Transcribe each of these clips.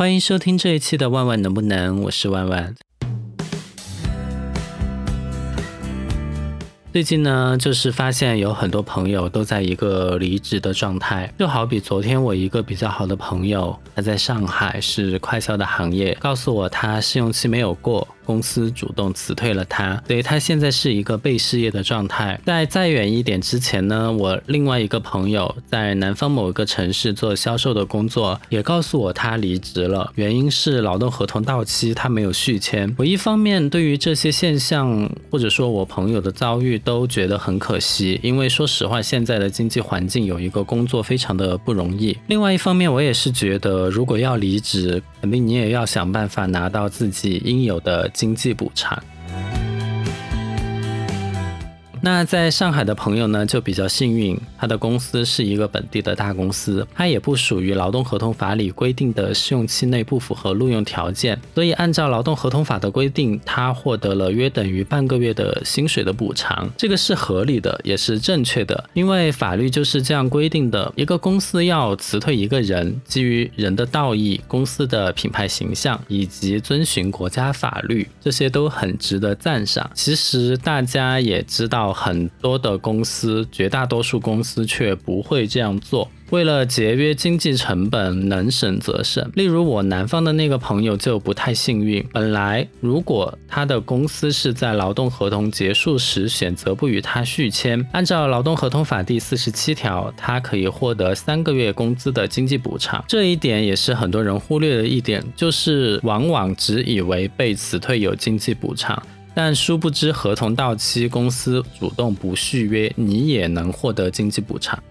欢迎收听这一期的《万万能不能》，我是万万。最近呢，就是发现有很多朋友都在一个离职的状态，就好比昨天我一个比较好的朋友，他在上海是快销的行业，告诉我他试用期没有过。公司主动辞退了他，所以他现在是一个被失业的状态。在再远一点之前呢，我另外一个朋友在南方某一个城市做销售的工作，也告诉我他离职了，原因是劳动合同到期，他没有续签。我一方面对于这些现象或者说我朋友的遭遇都觉得很可惜，因为说实话，现在的经济环境有一个工作非常的不容易。另外一方面，我也是觉得如果要离职，肯定你也要想办法拿到自己应有的。经济补偿。那在上海的朋友呢，就比较幸运，他的公司是一个本地的大公司，他也不属于劳动合同法里规定的试用期内不符合录用条件，所以按照劳动合同法的规定，他获得了约等于半个月的薪水的补偿，这个是合理的，也是正确的，因为法律就是这样规定的。一个公司要辞退一个人，基于人的道义、公司的品牌形象以及遵循国家法律，这些都很值得赞赏。其实大家也知道。很多的公司，绝大多数公司却不会这样做。为了节约经济成本，能省则省。例如我南方的那个朋友就不太幸运。本来如果他的公司是在劳动合同结束时选择不与他续签，按照劳动合同法第四十七条，他可以获得三个月工资的经济补偿。这一点也是很多人忽略的一点，就是往往只以为被辞退有经济补偿。但殊不知，合同到期，公司主动不续约，你也能获得经济补偿。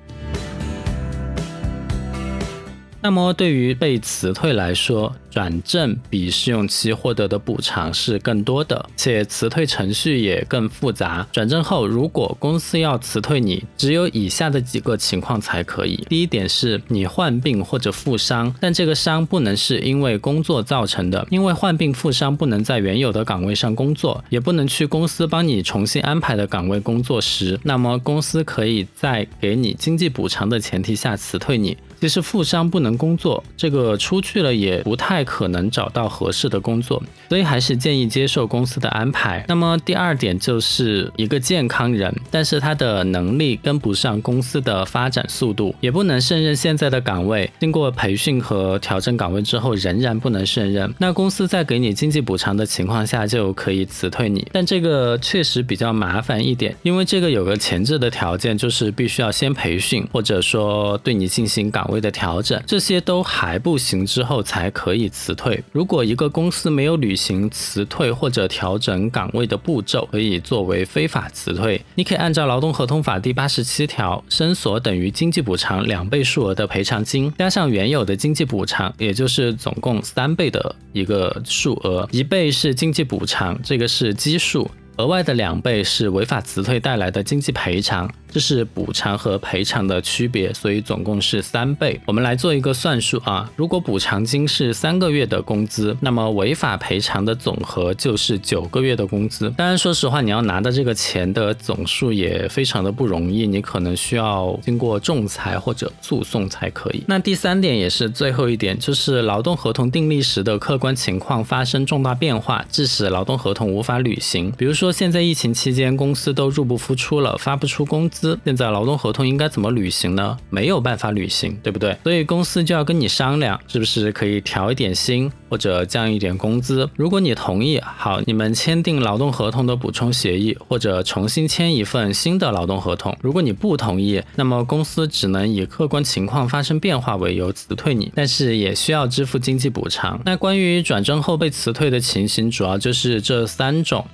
那么，对于被辞退来说，转正比试用期获得的补偿是更多的，且辞退程序也更复杂。转正后，如果公司要辞退你，只有以下的几个情况才可以。第一点是你患病或者负伤，但这个伤不能是因为工作造成的，因为患病负伤不能在原有的岗位上工作，也不能去公司帮你重新安排的岗位工作时，那么公司可以在给你经济补偿的前提下辞退你。其实负伤不能工作，这个出去了也不太可能找到合适的工作，所以还是建议接受公司的安排。那么第二点就是一个健康人，但是他的能力跟不上公司的发展速度，也不能胜任现在的岗位，经过培训和调整岗位之后仍然不能胜任，那公司在给你经济补偿的情况下就可以辞退你。但这个确实比较麻烦一点，因为这个有个前置的条件，就是必须要先培训，或者说对你进行岗。位的调整，这些都还不行之后才可以辞退。如果一个公司没有履行辞退或者调整岗位的步骤，可以作为非法辞退。你可以按照劳动合同法第八十七条，申索等于经济补偿两倍数额的赔偿金，加上原有的经济补偿，也就是总共三倍的一个数额。一倍是经济补偿，这个是基数。额外的两倍是违法辞退带来的经济赔偿，这是补偿和赔偿的区别，所以总共是三倍。我们来做一个算术啊，如果补偿金是三个月的工资，那么违法赔偿的总和就是九个月的工资。当然，说实话，你要拿到这个钱的总数也非常的不容易，你可能需要经过仲裁或者诉讼才可以。那第三点也是最后一点，就是劳动合同订立时的客观情况发生重大变化，致使劳动合同无法履行，比如说。现在疫情期间，公司都入不敷出了，发不出工资。现在劳动合同应该怎么履行呢？没有办法履行，对不对？所以公司就要跟你商量，是不是可以调一点薪，或者降一点工资。如果你同意，好，你们签订劳动合同的补充协议，或者重新签一份新的劳动合同。如果你不同意，那么公司只能以客观情况发生变化为由辞退你，但是也需要支付经济补偿。那关于转正后被辞退的情形，主要就是这三种。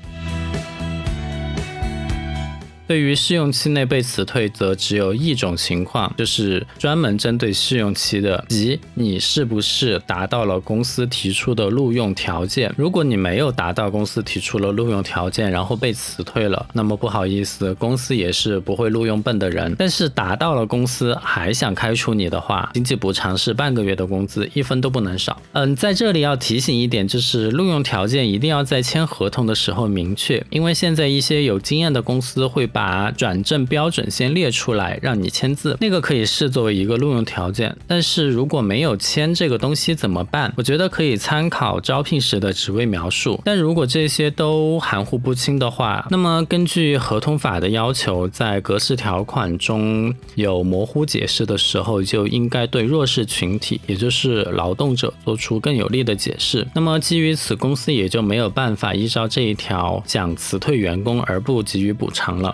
对于试用期内被辞退，则只有一种情况，就是专门针对试用期的，即你是不是达到了公司提出的录用条件。如果你没有达到公司提出了录用条件，然后被辞退了，那么不好意思，公司也是不会录用笨的人。但是达到了公司还想开除你的话，经济补偿是半个月的工资，一分都不能少。嗯，在这里要提醒一点，就是录用条件一定要在签合同的时候明确，因为现在一些有经验的公司会。把转正标准先列出来，让你签字，那个可以视作为一个录用条件。但是如果没有签这个东西怎么办？我觉得可以参考招聘时的职位描述。但如果这些都含糊不清的话，那么根据合同法的要求，在格式条款中有模糊解释的时候，就应该对弱势群体，也就是劳动者做出更有力的解释。那么基于此，公司也就没有办法依照这一条讲辞退员工而不给予补偿了。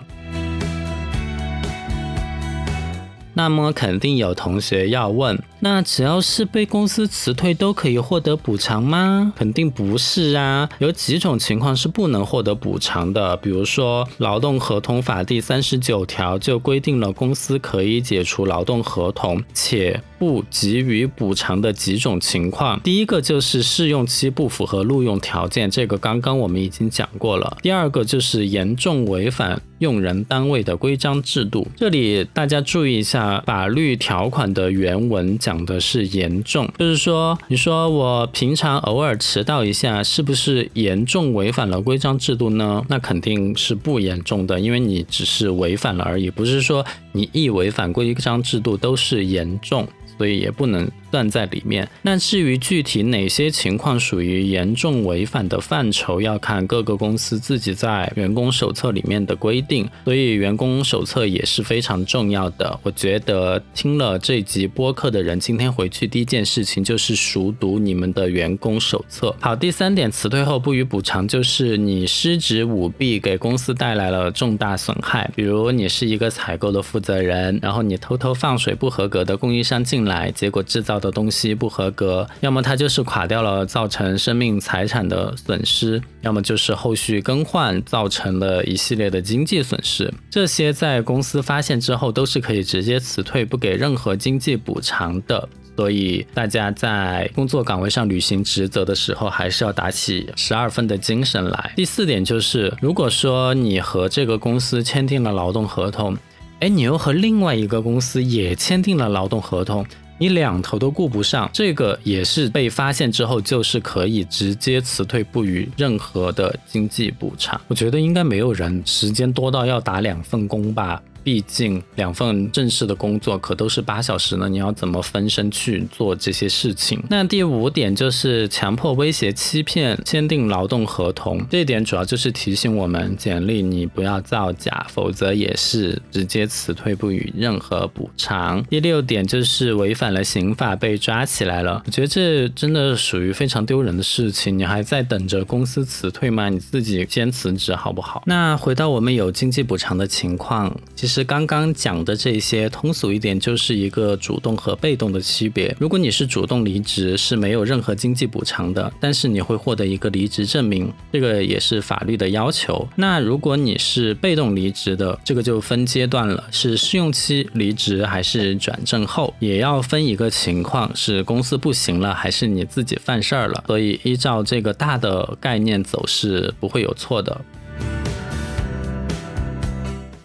那么肯定有同学要问，那只要是被公司辞退都可以获得补偿吗？肯定不是啊，有几种情况是不能获得补偿的。比如说，劳动合同法第三十九条就规定了公司可以解除劳动合同，且不给予补偿的几种情况。第一个就是试用期不符合录用条件，这个刚刚我们已经讲过了。第二个就是严重违反用人单位的规章制度，这里大家注意一下。法律条款的原文讲讲的是严重，就是说，你说我平常偶尔迟到一下，是不是严重违反了规章制度呢？那肯定是不严重的，因为你只是违反了而已，不是说你一违反规章制度都是严重。所以也不能算在里面。那至于具体哪些情况属于严重违反的范畴，要看各个公司自己在员工手册里面的规定。所以员工手册也是非常重要的。我觉得听了这集播客的人，今天回去第一件事情就是熟读你们的员工手册。好，第三点，辞退后不予补偿，就是你失职舞弊，给公司带来了重大损害。比如你是一个采购的负责人，然后你偷偷放水不合格的供应商进。来，结果制造的东西不合格，要么它就是垮掉了，造成生命财产的损失；要么就是后续更换，造成了一系列的经济损失。这些在公司发现之后，都是可以直接辞退，不给任何经济补偿的。所以大家在工作岗位上履行职责的时候，还是要打起十二分的精神来。第四点就是，如果说你和这个公司签订了劳动合同，哎，你又和另外一个公司也签订了劳动合同。你两头都顾不上，这个也是被发现之后，就是可以直接辞退，不予任何的经济补偿。我觉得应该没有人时间多到要打两份工吧。毕竟两份正式的工作可都是八小时呢，你要怎么分身去做这些事情？那第五点就是强迫、威胁、欺骗签订劳动合同，这一点主要就是提醒我们，简历你不要造假，否则也是直接辞退，不予任何补偿。第六点就是违反了刑法被抓起来了，我觉得这真的属于非常丢人的事情，你还在等着公司辞退吗？你自己先辞职好不好？那回到我们有经济补偿的情况，其实。其实刚刚讲的这些，通俗一点就是一个主动和被动的区别。如果你是主动离职，是没有任何经济补偿的，但是你会获得一个离职证明，这个也是法律的要求。那如果你是被动离职的，这个就分阶段了，是试用期离职还是转正后，也要分一个情况，是公司不行了还是你自己犯事儿了。所以依照这个大的概念走是不会有错的。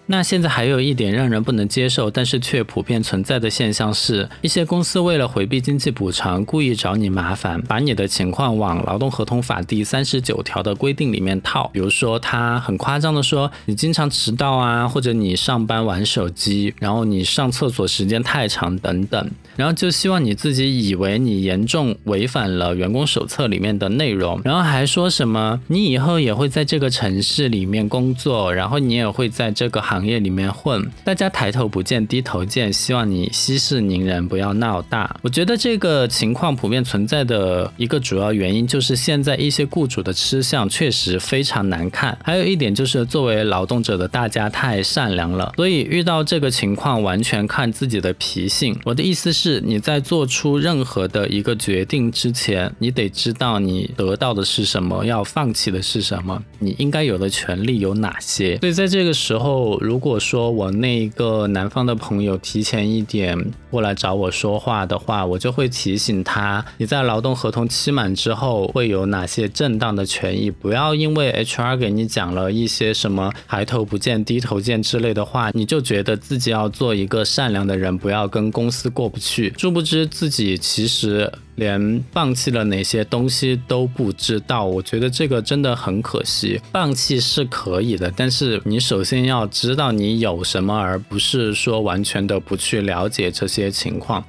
那现在还有一点让人不能接受，但是却普遍存在的现象是，一些公司为了回避经济补偿，故意找你麻烦，把你的情况往劳动合同法第三十九条的规定里面套。比如说，他很夸张的说，你经常迟到啊，或者你上班玩手机，然后你上厕所时间太长等等，然后就希望你自己以为你严重违反了员工手册里面的内容，然后还说什么你以后也会在这个城市里面工作，然后你也会在这个行。行业里面混，大家抬头不见低头见，希望你息事宁人，不要闹大。我觉得这个情况普遍存在的一个主要原因，就是现在一些雇主的吃相确实非常难看。还有一点就是，作为劳动者的大家太善良了，所以遇到这个情况完全看自己的脾性。我的意思是，你在做出任何的一个决定之前，你得知道你得到的是什么，要放弃的是什么，你应该有的权利有哪些。所以在这个时候。如果说我那一个南方的朋友提前一点过来找我说话的话，我就会提醒他，你在劳动合同期满之后会有哪些正当的权益，不要因为 HR 给你讲了一些什么抬头不见低头见之类的话，你就觉得自己要做一个善良的人，不要跟公司过不去，殊不知自己其实。连放弃了哪些东西都不知道。我觉得这个真的很可惜。放弃是可以的，但是你首先要知道你有什么，而不是说完全的不去了解这些情况。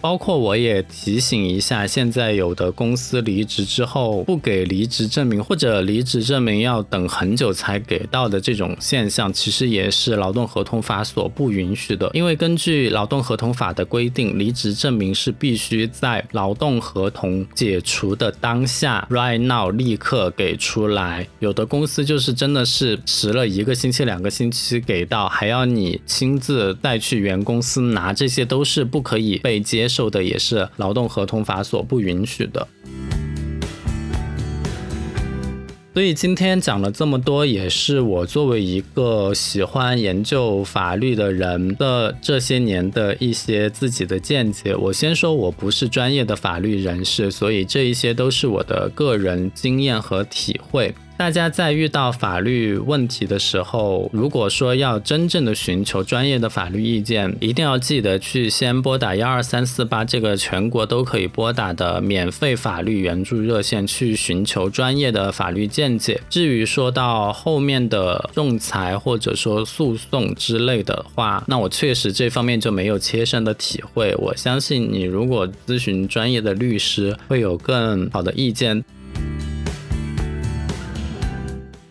包括我也提醒一下，现在有的公司离职之后不给离职证明，或者离职证明要等很久才给到的这种现象，其实也是劳动合同法所不允许的。因为根据劳动合同法的规定，离职证明是必须在劳动合同解除的当下，right now 立刻给出来。有的公司就是真的是迟了一个星期、两个星期给到，还要你亲自再去原公司拿，这些都是不可以被接。受的也是劳动合同法所不允许的，所以今天讲了这么多，也是我作为一个喜欢研究法律的人的这些年的一些自己的见解。我先说，我不是专业的法律人士，所以这一些都是我的个人经验和体会。大家在遇到法律问题的时候，如果说要真正的寻求专业的法律意见，一定要记得去先拨打幺二三四八这个全国都可以拨打的免费法律援助热线，去寻求专业的法律见解。至于说到后面的仲裁或者说诉讼之类的话，那我确实这方面就没有切身的体会。我相信你如果咨询专业的律师，会有更好的意见。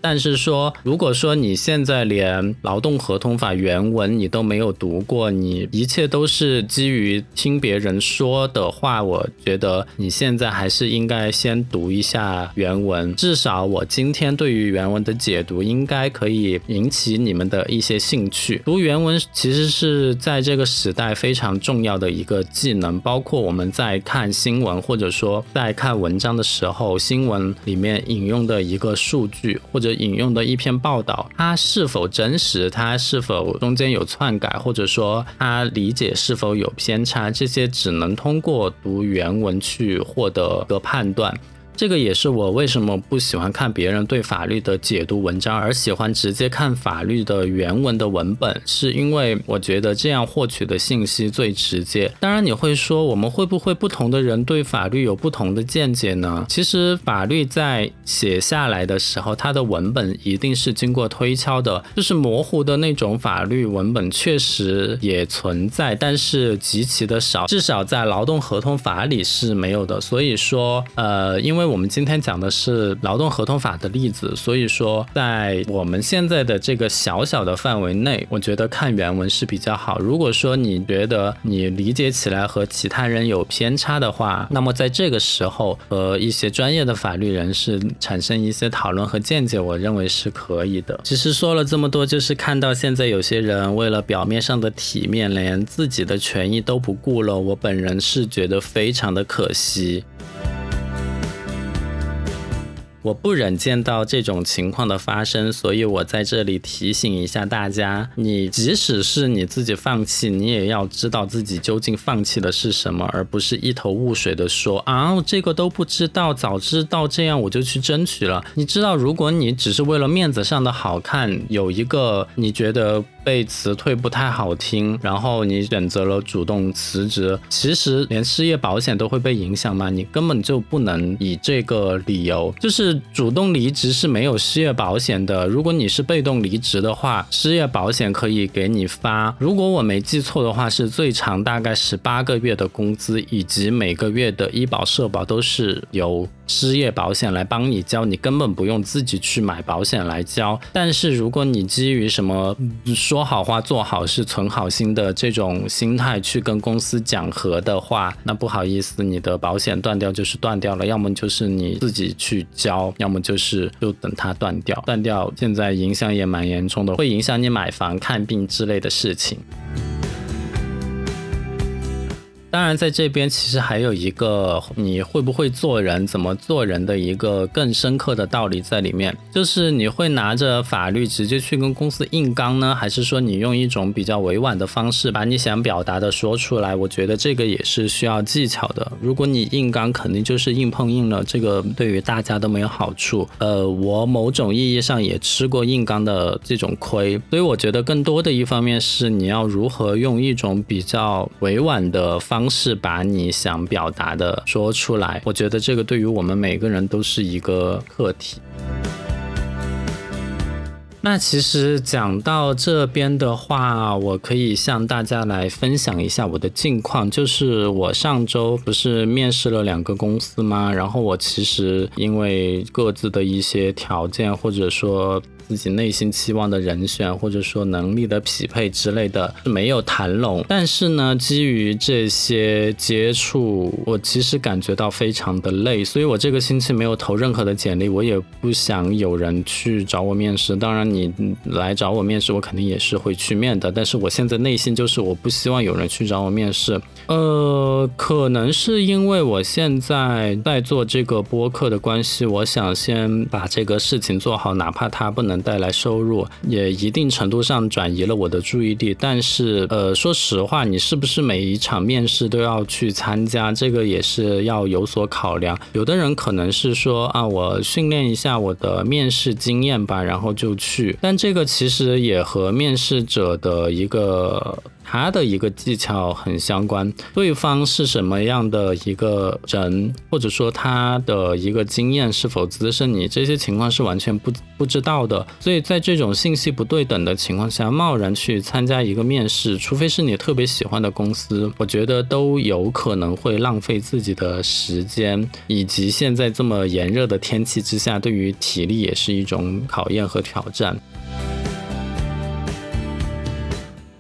但是说，如果说你现在连劳动合同法原文你都没有读过，你一切都是基于听别人说的话，我觉得你现在还是应该先读一下原文。至少我今天对于原文的解读，应该可以引起你们的一些兴趣。读原文其实是在这个时代非常重要的一个技能，包括我们在看新闻或者说在看文章的时候，新闻里面引用的一个数据或者。引用的一篇报道，它是否真实？它是否中间有篡改，或者说它理解是否有偏差？这些只能通过读原文去获得一个判断。这个也是我为什么不喜欢看别人对法律的解读文章，而喜欢直接看法律的原文的文本，是因为我觉得这样获取的信息最直接。当然，你会说我们会不会不同的人对法律有不同的见解呢？其实法律在写下来的时候，它的文本一定是经过推敲的，就是模糊的那种法律文本确实也存在，但是极其的少，至少在劳动合同法里是没有的。所以说，呃，因为我们今天讲的是劳动合同法的例子，所以说在我们现在的这个小小的范围内，我觉得看原文是比较好。如果说你觉得你理解起来和其他人有偏差的话，那么在这个时候和一些专业的法律人士产生一些讨论和见解，我认为是可以的。其实说了这么多，就是看到现在有些人为了表面上的体面，连自己的权益都不顾了。我本人是觉得非常的可惜。我不忍见到这种情况的发生，所以我在这里提醒一下大家：你即使是你自己放弃，你也要知道自己究竟放弃的是什么，而不是一头雾水的说啊，这个都不知道，早知道这样我就去争取了。你知道，如果你只是为了面子上的好看，有一个你觉得。被辞退不太好听，然后你选择了主动辞职，其实连失业保险都会被影响吗？你根本就不能以这个理由，就是主动离职是没有失业保险的。如果你是被动离职的话，失业保险可以给你发。如果我没记错的话，是最长大概十八个月的工资，以及每个月的医保社保都是由。失业保险来帮你交，你根本不用自己去买保险来交。但是如果你基于什么说好话、做好事、存好心的这种心态去跟公司讲和的话，那不好意思，你的保险断掉就是断掉了，要么就是你自己去交，要么就是就等它断掉。断掉现在影响也蛮严重的，会影响你买房、看病之类的事情。当然，在这边其实还有一个你会不会做人、怎么做人的一个更深刻的道理在里面，就是你会拿着法律直接去跟公司硬刚呢，还是说你用一种比较委婉的方式把你想表达的说出来？我觉得这个也是需要技巧的。如果你硬刚，肯定就是硬碰硬了，这个对于大家都没有好处。呃，我某种意义上也吃过硬刚的这种亏，所以我觉得更多的一方面是你要如何用一种比较委婉的方。方式把你想表达的说出来。我觉得这个对于我们每个人都是一个课题。那其实讲到这边的话，我可以向大家来分享一下我的近况。就是我上周不是面试了两个公司吗？然后我其实因为各自的一些条件，或者说。自己内心期望的人选，或者说能力的匹配之类的，没有谈拢。但是呢，基于这些接触，我其实感觉到非常的累，所以我这个星期没有投任何的简历，我也不想有人去找我面试。当然，你来找我面试，我肯定也是会去面的。但是我现在内心就是我不希望有人去找我面试。呃，可能是因为我现在在做这个播客的关系，我想先把这个事情做好，哪怕它不能。带来收入，也一定程度上转移了我的注意力。但是，呃，说实话，你是不是每一场面试都要去参加？这个也是要有所考量。有的人可能是说啊，我训练一下我的面试经验吧，然后就去。但这个其实也和面试者的一个。他的一个技巧很相关，对方是什么样的一个人，或者说他的一个经验是否资深，你这些情况是完全不不知道的。所以在这种信息不对等的情况下，贸然去参加一个面试，除非是你特别喜欢的公司，我觉得都有可能会浪费自己的时间，以及现在这么炎热的天气之下，对于体力也是一种考验和挑战。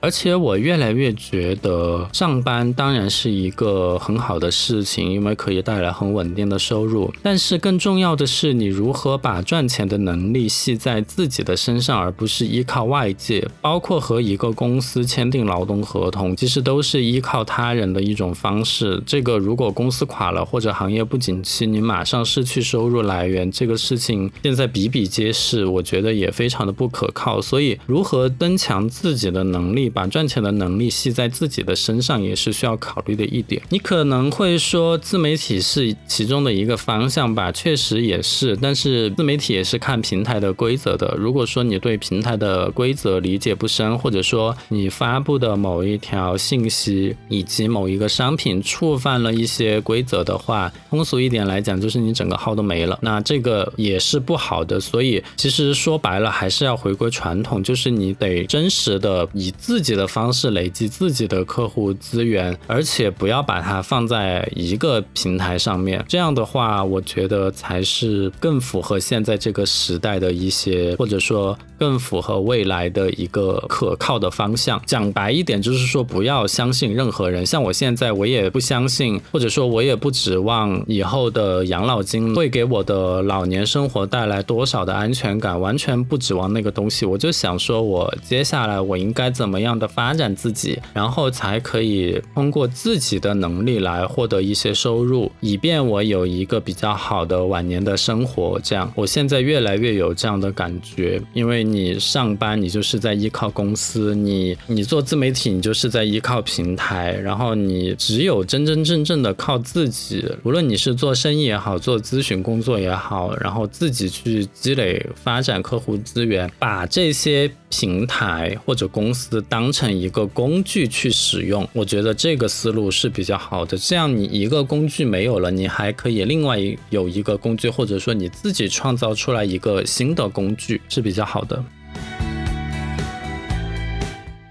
而且我越来越觉得上班当然是一个很好的事情，因为可以带来很稳定的收入。但是更重要的是，你如何把赚钱的能力系在自己的身上，而不是依靠外界。包括和一个公司签订劳动合同，其实都是依靠他人的一种方式。这个如果公司垮了或者行业不景气，你马上失去收入来源，这个事情现在比比皆是。我觉得也非常的不可靠。所以，如何增强自己的能力？把赚钱的能力系在自己的身上，也是需要考虑的一点。你可能会说，自媒体是其中的一个方向吧，确实也是。但是自媒体也是看平台的规则的。如果说你对平台的规则理解不深，或者说你发布的某一条信息以及某一个商品触犯了一些规则的话，通俗一点来讲，就是你整个号都没了。那这个也是不好的。所以其实说白了，还是要回归传统，就是你得真实的以自自己的方式累积自己的客户资源，而且不要把它放在一个平台上面。这样的话，我觉得才是更符合现在这个时代的一些，或者说更符合未来的一个可靠的方向。讲白一点，就是说不要相信任何人。像我现在，我也不相信，或者说我也不指望以后的养老金会给我的老年生活带来多少的安全感，完全不指望那个东西。我就想说，我接下来我应该怎么样？的发展自己，然后才可以通过自己的能力来获得一些收入，以便我有一个比较好的晚年的生活。这样，我现在越来越有这样的感觉，因为你上班，你就是在依靠公司；你你做自媒体，你就是在依靠平台。然后你只有真真正正的靠自己，无论你是做生意也好，做咨询工作也好，然后自己去积累、发展客户资源，把这些平台或者公司当。成一个工具去使用，我觉得这个思路是比较好的。这样你一个工具没有了，你还可以另外有一个工具，或者说你自己创造出来一个新的工具是比较好的。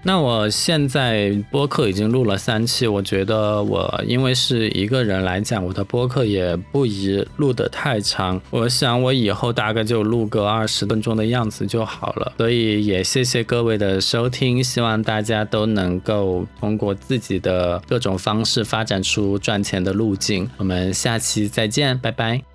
那我现在播客已经录了三期，我觉得我因为是一个人来讲，我的播客也不宜录得太长。我想我以后大概就录个二十分钟的样子就好了。所以也谢谢各位的收听，希望大家都能够通过自己的各种方式发展出赚钱的路径。我们下期再见，拜拜。